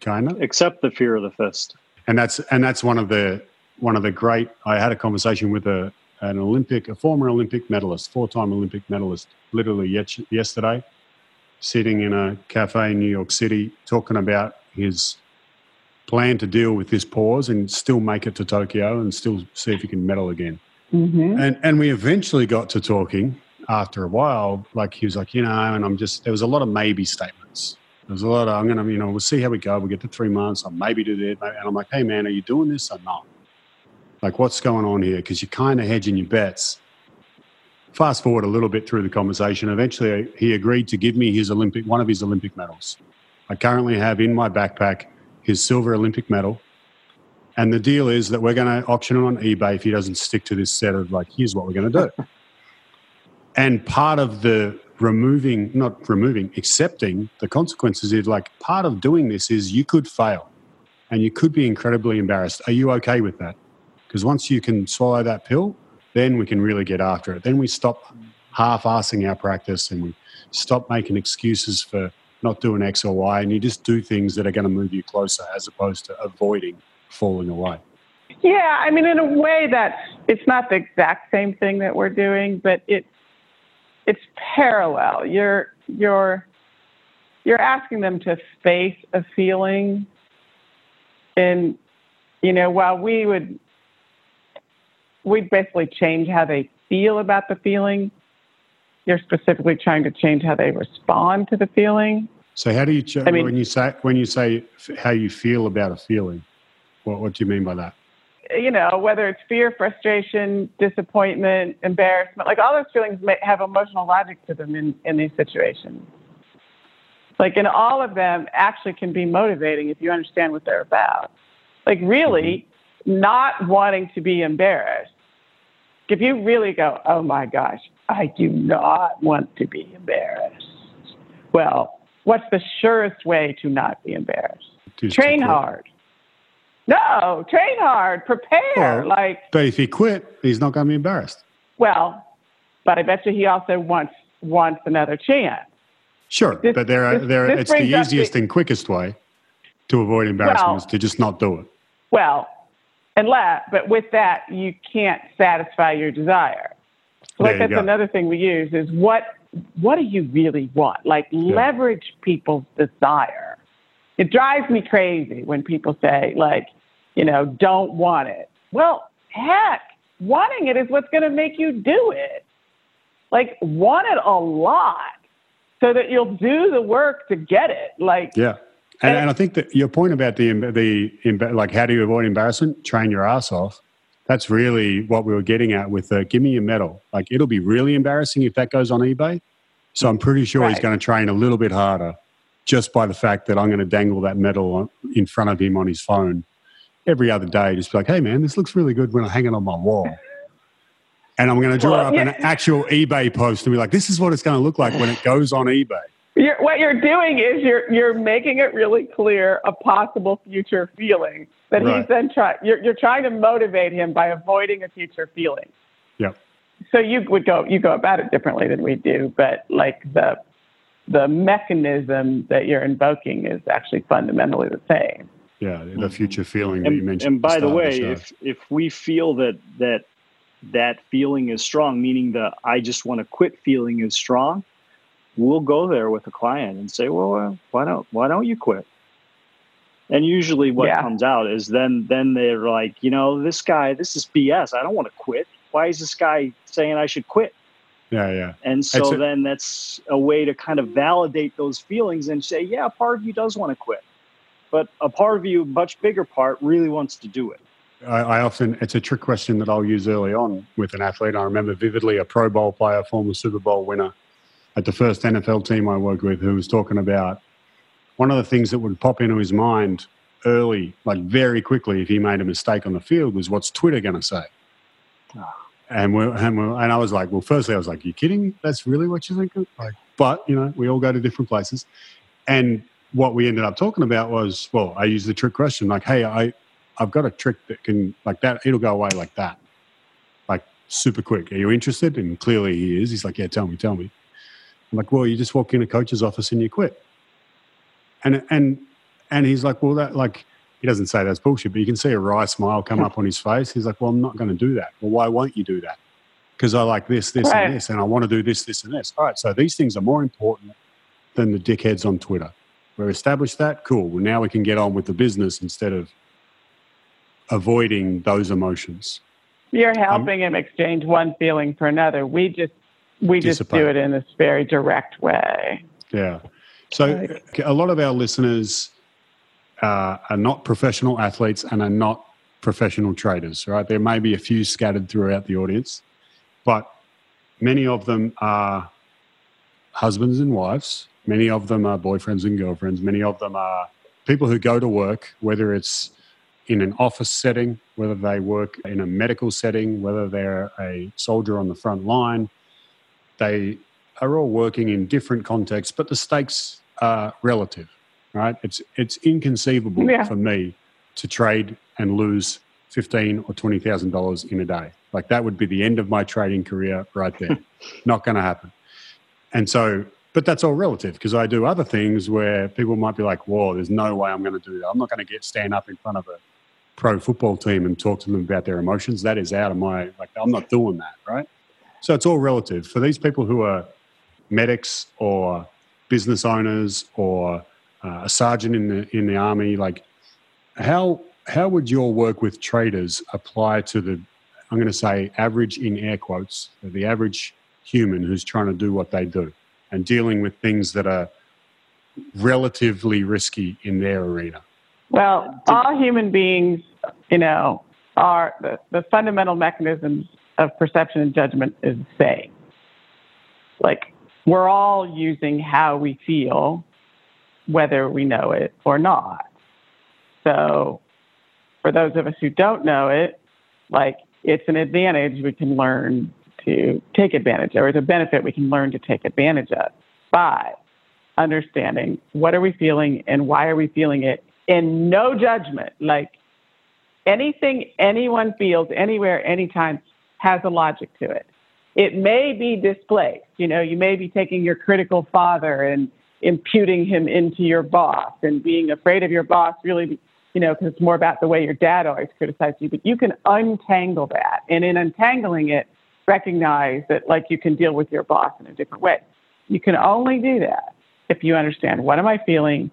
Kind of. Except the fear of the fist. And that's and that's one of the one of the great. I had a conversation with a an Olympic, a former Olympic medalist, four-time Olympic medalist, literally yesterday, sitting in a cafe in New York City, talking about his plan to deal with this pause and still make it to Tokyo and still see if he can medal again. Mm-hmm. And and we eventually got to talking after a while. Like he was like, you know, and I'm just there was a lot of maybe statements. There was a lot of I'm gonna, you know, we'll see how we go. We get to three months. I'll maybe do that. And I'm like, hey man, are you doing this or not? Like, what's going on here? Because you're kind of hedging your bets. Fast forward a little bit through the conversation. Eventually, uh, he agreed to give me his Olympic one of his Olympic medals. I currently have in my backpack his silver Olympic medal. And the deal is that we're going to auction it on eBay if he doesn't stick to this set of like, here's what we're going to do. (laughs) and part of the removing, not removing, accepting the consequences is like part of doing this is you could fail and you could be incredibly embarrassed. Are you okay with that? Because once you can swallow that pill, then we can really get after it. Then we stop half assing our practice and we stop making excuses for not doing X or Y, and you just do things that are going to move you closer as opposed to avoiding falling away. Yeah, I mean, in a way that it's not the exact same thing that we're doing, but it's it's parallel. You're you're you're asking them to face a feeling, and you know, while we would we'd basically change how they feel about the feeling, you're specifically trying to change how they respond to the feeling. So how do you ch- I mean- when you say when you say f- how you feel about a feeling? What what do you mean by that? you know, whether it's fear, frustration, disappointment, embarrassment, like all those feelings may have emotional logic to them in, in these situations. Like, and all of them actually can be motivating if you understand what they're about. Like, really, mm-hmm. not wanting to be embarrassed. If you really go, oh my gosh, I do not want to be embarrassed. Well, what's the surest way to not be embarrassed? Just Train hard. No, train hard, prepare. Well- like, But if he quit, he's not going to be embarrassed. well, but I bet you he also wants wants another chance. Sure, This- but there are there. this It's the up the- easiest and quickest way to avoid embarrassment Well- is to just not do it. Well, unless, but with that, you can't satisfy your desire. So like that's go. another thing we use is what what do you really want? Like leverage people's desire. It drives me crazy when people say like, you know, don't want it. Well, heck, wanting it is what's going to make you do it. Like want it a lot so that you'll do the work to get it. Like Yeah, and, And- I think that your point about the the like how do you avoid embarrassment? Train your ass off. That's really what we were getting at with the give me your medal. Like it'll be really embarrassing if that goes on eBay. So I'm pretty sure he's going to train a little bit harder just by the fact that I'm going to dangle that medal on, in front of him on his phone every other day. Just be like, hey man, this looks really good when I hang it on my wall. And I'm going to draw Well, up an actual eBay post and be like, this is what it's going to look like when it goes on eBay. You're, what you're doing is you're you're making it really clear a possible future feeling that Right. he's then trying. You're you're trying to motivate him by avoiding a future feeling. Yep. So you would go you go about it differently than we do, but like the the mechanism that you're invoking is actually fundamentally the same. Yeah, the mm-hmm. future feeling that you and, mentioned. and by the start of way, show. if if we feel that that that feeling is strong, meaning the I just want to quit feeling is strong, we'll go there with a client and say, well, uh, why don't why don't you quit? And usually, what Yeah. comes out is then then they're like, you know, this guy, this is BS. I don't want to quit. Why is this guy saying I should quit? yeah, yeah. And so It's a- then that's a way to kind of validate those feelings and say, yeah, a part of you does want to quit. But a part of you, much bigger part, really wants to do it. I, I often, it's a trick question that I'll use early on with an athlete. I remember vividly a Pro Bowl player, former Super Bowl winner at the first NFL team I worked with, who was talking about one of the things that would pop into his mind early, like very quickly, if he made a mistake on the field, was what's Twitter going to say? Ah. And, we're, and, we're, and I was like, well, firstly, I was like, you kidding? That's really what you're thinking? Like, but, you know, we all go to different places. And what we ended up talking about was, well, I used the trick question, like, hey, I, I've got a trick that can, like that, it'll go away like that, like super quick. Are you interested? And clearly he is. He's like, yeah, tell me, tell me. I'm like, well, you just walk in a coach's office and you quit. And, and, and he's like, well, that, like, he doesn't say that's bullshit, but you can see a wry smile come up on his face. He's like, well, I'm not going to do that. Well, why won't you do that? Because I like this, this, Right. and this, and I want to do this, this, and this. All right, so these things are more important than the dickheads on Twitter. We've established that. Cool. Well, now we can get on with the business instead of avoiding those emotions. You're um, helping him exchange one feeling for another. We just we just do it in this very direct way. Yeah. So a lot of our listeners uh, are not professional athletes and are not professional traders, right? There may be a few scattered throughout the audience, but many of them are husbands and wives. Many of them are boyfriends and girlfriends. Many of them are people who go to work, whether it's in an office setting, whether they work in a medical setting, whether they're a soldier on the front line. They are all working in different contexts, but the stakes are relative, right? It's it's inconceivable Yeah. for me to trade and lose fifteen or twenty thousand dollars in a day. Like that would be the end of my trading career right there. (laughs) Not going to happen. And so, but that's all relative because I do other things where people might be like, "Whoa, there's no way I'm going to do that. I'm not going to get stand up in front of a pro football team and talk to them about their emotions. That is out of my like. I'm not doing that, right? So it's all relative for these people who are medics or business owners or uh, a sergeant in the in the army. Like, how how would your work with traders apply to the I'm going to say average in air quotes, the average human who's trying to do what they do and dealing with things that are relatively risky in their arena? Well, all human beings, you know, are the, the fundamental mechanisms of perception and judgment is the same. Like, we're all using how we feel, whether we know it or not. So, for those of us who don't know it, like, it's an advantage we can learn to take advantage of, or it's a benefit we can learn to take advantage of by understanding what are we feeling and why are we feeling it in no judgment. Like anything anyone feels anywhere, anytime has a logic to it. It may be displaced. You know, you may be taking your critical father and imputing him into your boss and being afraid of your boss really, you know, because it's more about the way your dad always criticized you. But you can untangle that. And in untangling it, recognize that like you can deal with your boss in a different way. You can only do that if you understand what am I feeling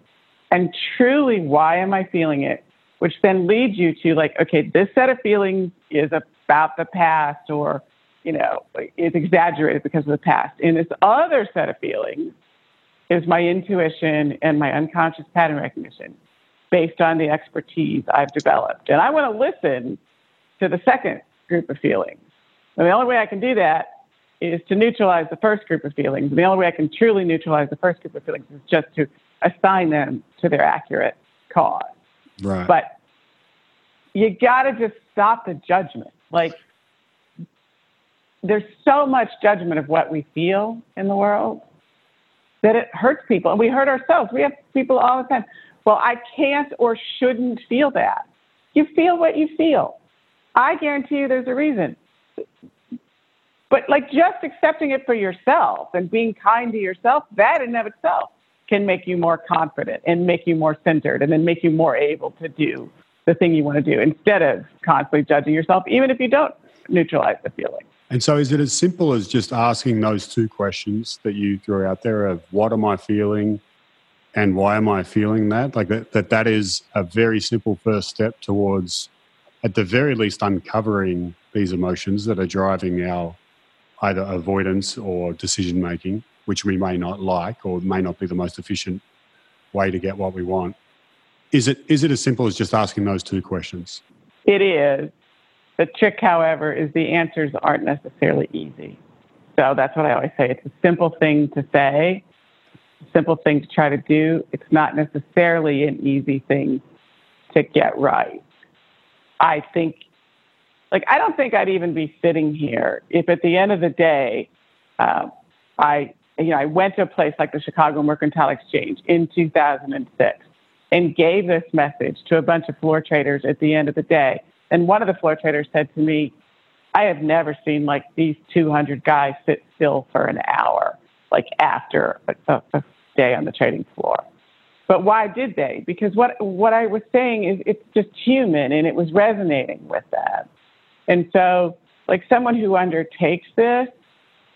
and truly why am I feeling it, which then leads you to like, okay, this set of feelings is about the past or, you know, is exaggerated because of the past. And this other set of feelings is my intuition and my unconscious pattern recognition based on the expertise I've developed. And I want to listen to the second group of feelings. And the only way I can do that is to neutralize the first group of feelings. And the only way I can truly neutralize the first group of feelings is just to assign them to their accurate cause. Right. But you got to just stop the judgment. Like, there's so much judgment of what we feel in the world that it hurts people. And we hurt ourselves. We have people all the time. Well, I can't or shouldn't feel that. You feel what you feel. I guarantee you there's a reason. But like just accepting it for yourself and being kind to yourself, that in and of itself can make you more confident and make you more centered and then make you more able to do the thing you want to do instead of constantly judging yourself, even if you don't neutralize the feeling. And so, is it as simple as just asking those two questions that you threw out there of what am I feeling and why am I feeling that? Like that, that, that is a very simple first step towards, at the very least, uncovering these emotions that are driving our either avoidance or decision making, which we may not like or may not be the most efficient way to get what we want. Is it is it as simple as just asking those two questions? It is. The trick, however, is the answers aren't necessarily easy. So that's what I always say. It's a simple thing to say, simple thing to try to do. It's not necessarily an easy thing to get right. I think like I don't think I'd even be sitting here if at the end of the day, uh, I you know I went to a place like the Chicago Mercantile Exchange in 2006 and gave this message to a bunch of floor traders at the end of the day. And one of the floor traders said to me, "I have never seen like these 200 guys sit still for an hour, like after a, a day on the trading floor." But why did they? Because what what I was saying is it's just human, and it was resonating with them. And so, like someone who undertakes this,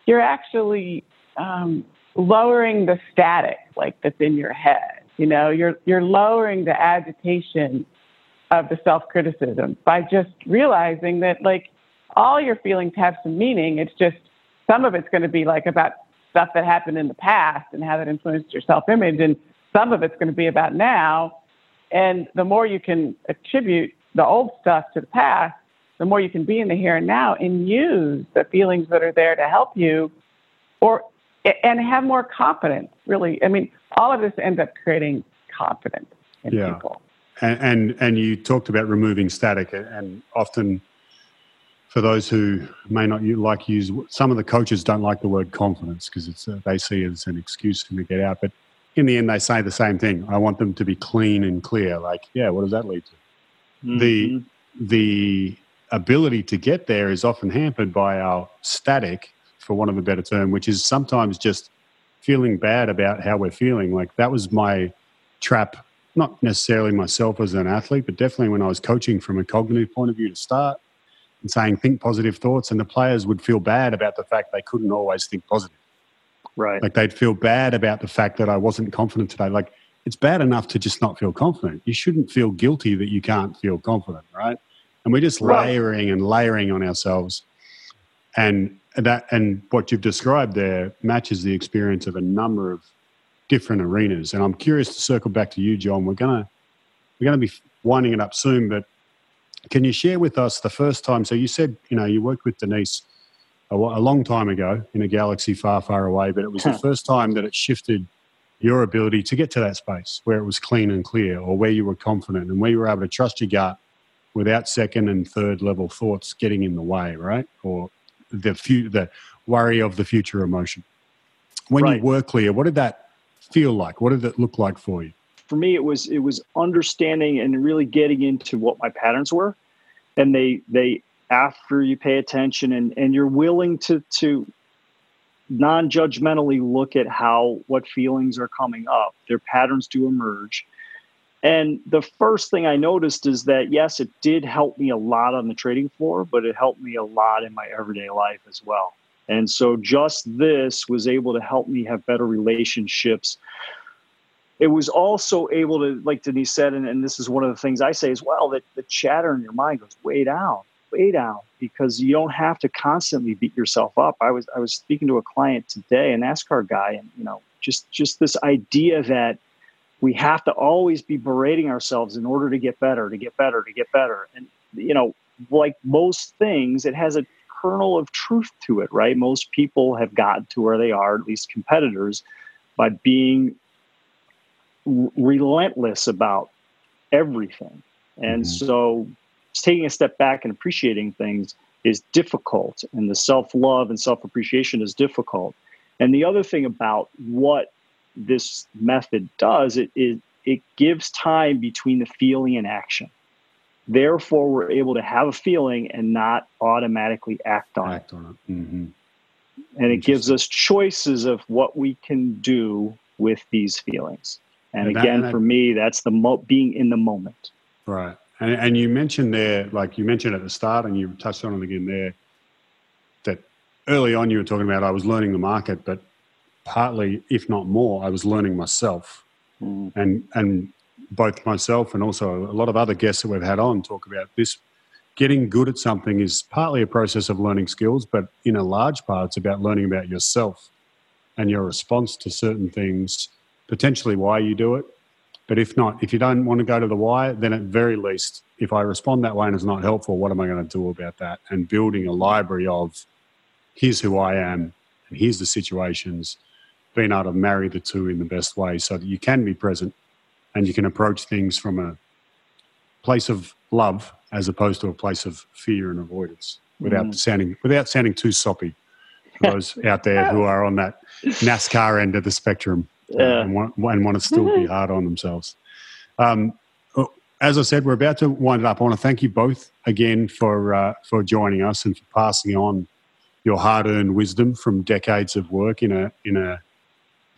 you're actually um, lowering the static, like that's in your head. You know, you're you're lowering the agitation of the self criticism by just realizing that like all your feelings have some meaning. It's just some of it's going to be like about stuff that happened in the past and how that influenced your self image, and some of it's going to be about now. And the more you can attribute the old stuff to the past, the more you can be in the here and now and use the feelings that are there to help you or and have more confidence really i mean all of this ends up creating confidence in yeah. people and, and and you talked about removing static and often for those who may not like use some of the coaches don't like the word confidence because it's uh, they see it as an excuse to get out but in the end they say the same thing i want them to be clean and clear like yeah what does that lead to mm-hmm. the the ability to get there is often hampered by our static, for want of a better term, which is sometimes just feeling bad about how we're feeling. Like that was my trap not necessarily myself as an athlete, but definitely when I was coaching from a cognitive point of view to start and saying think positive thoughts, and the players would feel bad about the fact they couldn't always think positive. Right. Like they'd feel bad about the fact that I wasn't confident today. Like it's bad enough to just not feel confident. You shouldn't feel guilty that you can't feel confident, right? And we're just layering and layering on ourselves. And that and what you've described there matches the experience of a number of different arenas. And I'm curious to circle back to you, John. We're gonna we're gonna be winding it up soon, but can you share with us the first time? So you said you know you worked with Denise a, a long time ago in a galaxy far, far away, but it was the hmm. first time that it shifted your ability to get to that space where it was clean and clear, or where you were confident and where you were able to trust your gut without second and third level thoughts getting in the way, right? Or the fu- the worry of the future emotion. When Right. you were clear, what did that feel like? What did it look like for you? for me it was it was understanding and really getting into what my patterns were and they they after you pay attention and and you're willing to to non-judgmentally look at how what feelings are coming up their patterns do emerge and the first thing i noticed is that yes it did help me a lot on the trading floor but it helped me a lot in my everyday life as well and so just this was able to help me have better relationships it was also able to, like Denise said, and, and this is one of the things I say as well, that the chatter in your mind goes way down, way down, because you don't have to constantly beat yourself up. I was I was speaking to a client today, a NASCAR guy, and you know, just just this idea that we have to always be berating ourselves in order to get better, to get better, to get better. And you know, like most things, it has a kernel of truth to it, right? Most people have gotten to where they are, at least competitors, by being r- relentless about everything. And Mhm. so taking a step back and appreciating things is difficult, and the self love and self appreciation is difficult. And the other thing about what this method does, it, it, it gives time between the feeling and action. Therefore, we're able to have a feeling and not automatically act on it on it. hmm and it gives us choices of what we can do with these feelings. And, And that- again, and that- for me, that's the mo- being in the moment. Right. And, and you mentioned there, like you mentioned at the start, and you touched on it again there, that early on you were talking about I was learning the market, but partly, if not more, I was learning myself. Mm. And, and both myself and also a lot of other guests that we've had on talk about this. Getting good at something is partly a process of learning skills, but in a large part, it's about learning about yourself and your response to certain things, potentially why you do it, but if not, if you don't want to go to the why, then at very least, if I respond that way and it's not helpful, what am I going to do about that? And building a library of here's who I am and here's the situations, being able to marry the two in the best way so that you can be present and you can approach things from a place of love as opposed to a place of fear and avoidance without Mm. sounding without sounding too soppy for (laughs) those out there who are on that NASCAR end of the spectrum Yeah. and, want, and want to still be (laughs) hard on themselves. Um, oh, as I said, we're about to wind it up. I want to thank you both again for uh, for joining us and for passing on your hard-earned wisdom from decades of work in a in a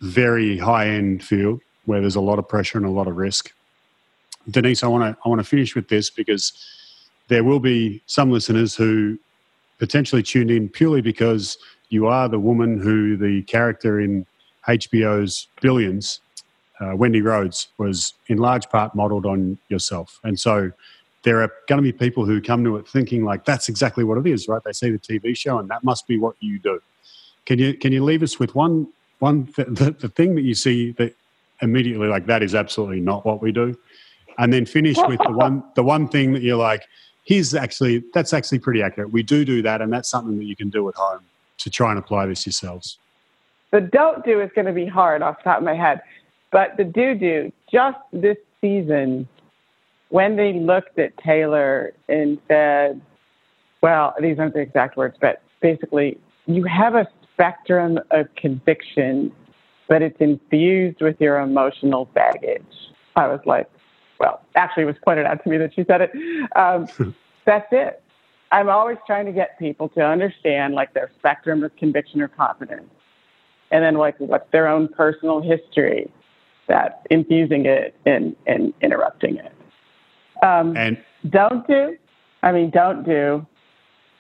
very high-end field where there's a lot of pressure and a lot of risk. Denise, I want to I want to finish with this because there will be some listeners who potentially tuned in purely because you are the woman who the character in HBO's Billions, uh, Wendy Rhodes, was in large part modeled on yourself. And so there are going to be people who come to it thinking like that's exactly what it is, right? They see the TV show and that must be what you do. Can you can you leave us with one one th- the, the thing that you see that immediately like that is absolutely not what we do, and then finish with the one the one thing that you're like here's actually that's actually pretty accurate. We do do that, and that's something that you can do at home to try and apply this yourselves. The don't do is going to be hard off the top of my head. But the do do, just this season, when they looked at Taylor and said, well, these aren't the exact words, but basically, you have a spectrum of conviction, but it's infused with your emotional baggage. I was like, well, actually, it was pointed out to me that she said it. Um, (laughs) that's it. I'm always trying to get people to understand like their spectrum of conviction or confidence and then like what's their own personal history that infusing it and, and interrupting it. Um, And don't do, I mean, don't do,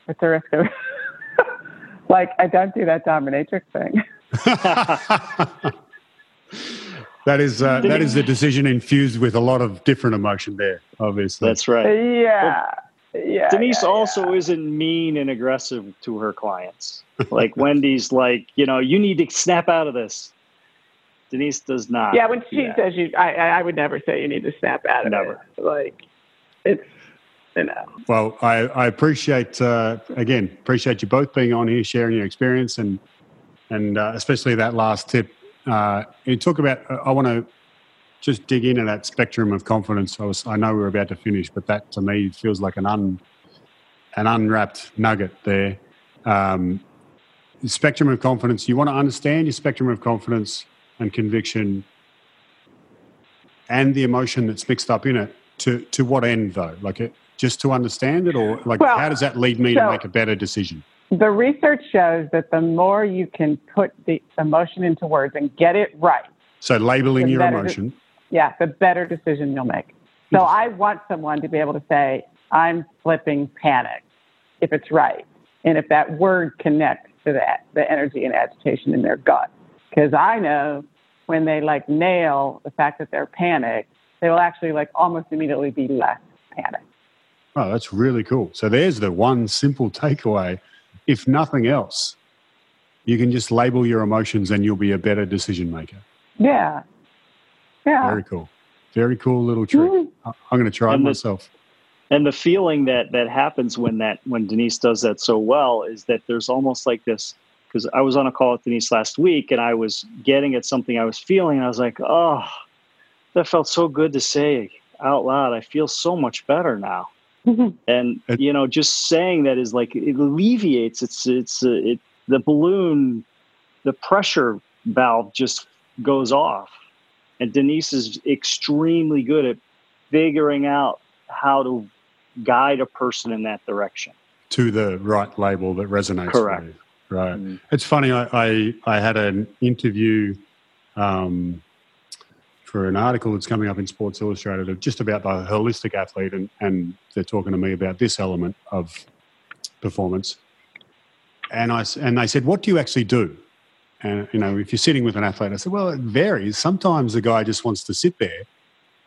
at the risk of, (laughs) like, I don't do that dominatrix thing. (laughs) that is uh, that is a decision infused with a lot of different emotion there. Obviously, That's right. Yeah. Yeah. Denise yeah, also isn't mean and aggressive to her clients. Like Wendy's like, you know, you need to snap out of this. Denise does not. Yeah, when she that. says you, I, I I would never say you need to snap out of it. Never. it. Like, it's, Well, I, I appreciate uh, again appreciate you both being on here, sharing your experience, and and uh, especially that last tip. Uh, you talk about. uh, I want to just dig into that spectrum of confidence. I was. I know we're about to finish, but that to me feels like an un an unwrapped nugget there. Um, spectrum of confidence. You want to understand your spectrum of confidence and conviction, and the emotion that's mixed up in it. To to what end though? Like it, just to understand it, or like Well, how does that lead me to make a better decision? The research shows that the more you can put the emotion into words and get it right, So labeling your emotion. yeah, the better decision you'll make. So I want someone to be able to say, I'm flipping panic if it's right. And if that word connects to that, the energy and agitation in their gut. Because I know when they like nail the fact that they're panicked, they will actually like almost immediately be less panicked. Oh, that's really cool. So there's the one simple takeaway. If nothing else, you can just label your emotions and you'll be a better decision maker. Yeah. Yeah. Very cool. Very cool little trick. Mhm. I- I'm going to try it And the- myself. and the feeling that that happens when that when Denise does that so well is that there's almost like this because I was on a call with Denise last week and I was getting at something I was feeling and I was like, oh, that felt so good to say out loud. I feel so much better now. Mhm. And It- you know, just saying that is like it alleviates. It's it's uh, it the balloon, the pressure valve just goes off. And Denise is extremely good at figuring out how to guide a person in that direction. to the right label that resonates. Correct. With you. Right. Mm. It's funny. I, I, I had an interview um, for an article that's coming up in Sports Illustrated of just about the holistic athlete, and, and they're talking to me about this element of performance. And I and they said, "What do you actually do?" And you know, if you're sitting with an athlete, I said, "Well, it varies. Sometimes the guy just wants to sit there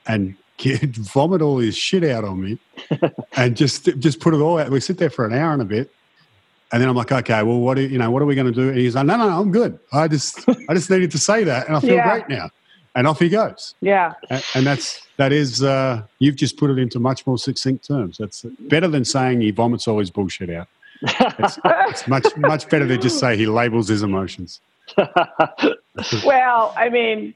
and get, (laughs) vomit all his shit out on me, (laughs) and just just put it all out. We sit there for an hour and a bit, and then I'm like, okay, well, what are, you know, what are we going to do? And he's like, no, no, no, I'm good. I just I just needed to say that, and I feel Yeah. great now. And off he goes. Yeah. And, that's that is uh, you've just put it into much more succinct terms. That's better than saying he vomits all his bullshit out. It's, (laughs) it's much much better to just say he labels his emotions. (laughs) well, I mean,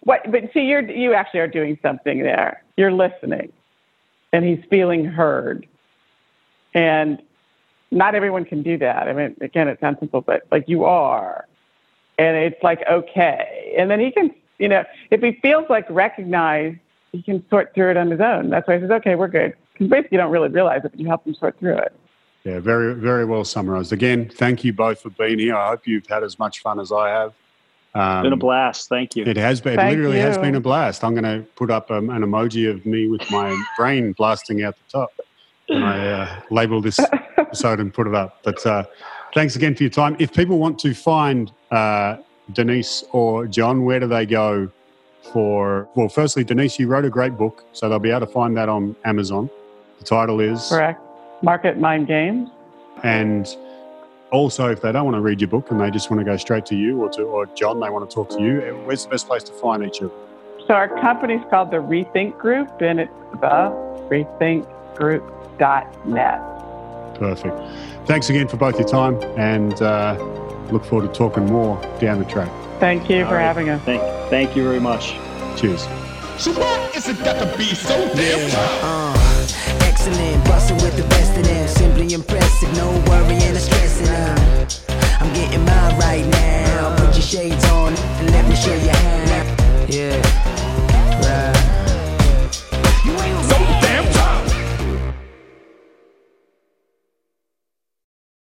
what? But see, you're you actually are doing something there. You're listening, and he's feeling heard. And not everyone can do that. I mean, again, it sounds simple, but like you are, and it's like okay. And then he can, you know, if he feels like recognized, he can sort through it on his own. That's why he says, okay, we're good. Because basically, you don't really realize it, but you help him sort through it. Yeah, very very well summarized. Again, thank you both for being here. I hope you've had as much fun as I have. Um, Been a blast. Thank you. It has been. It Thank literally has been a blast. I'm going to put up um, an emoji of me with my brain blasting out the top, and I uh, label this (laughs) episode and put it up. But uh, thanks again for your time. If people want to find uh, Denise or John, where do they go? For well, firstly, Denise, you wrote a great book, so they'll be able to find that on Amazon. The title is Correct. Market mind games. and also, if they don't want to read your book and they just want to go straight to you or to or John, they want to talk to you. Where's the best place to find each of? So our company's called the Rethink Group, and it's the rethinkgroup.net. Perfect. Thanks again for both your time, and uh, look forward to talking more down the track. Thank you All for right. having us. Thank, thank you very much. Cheers. So it got to be so damn yeah. uh, Excellent, busting with the best of them. Simply impressive, no worrying stressing. I'm getting mine right now. Put your shades on and let me show you how. Yeah, right.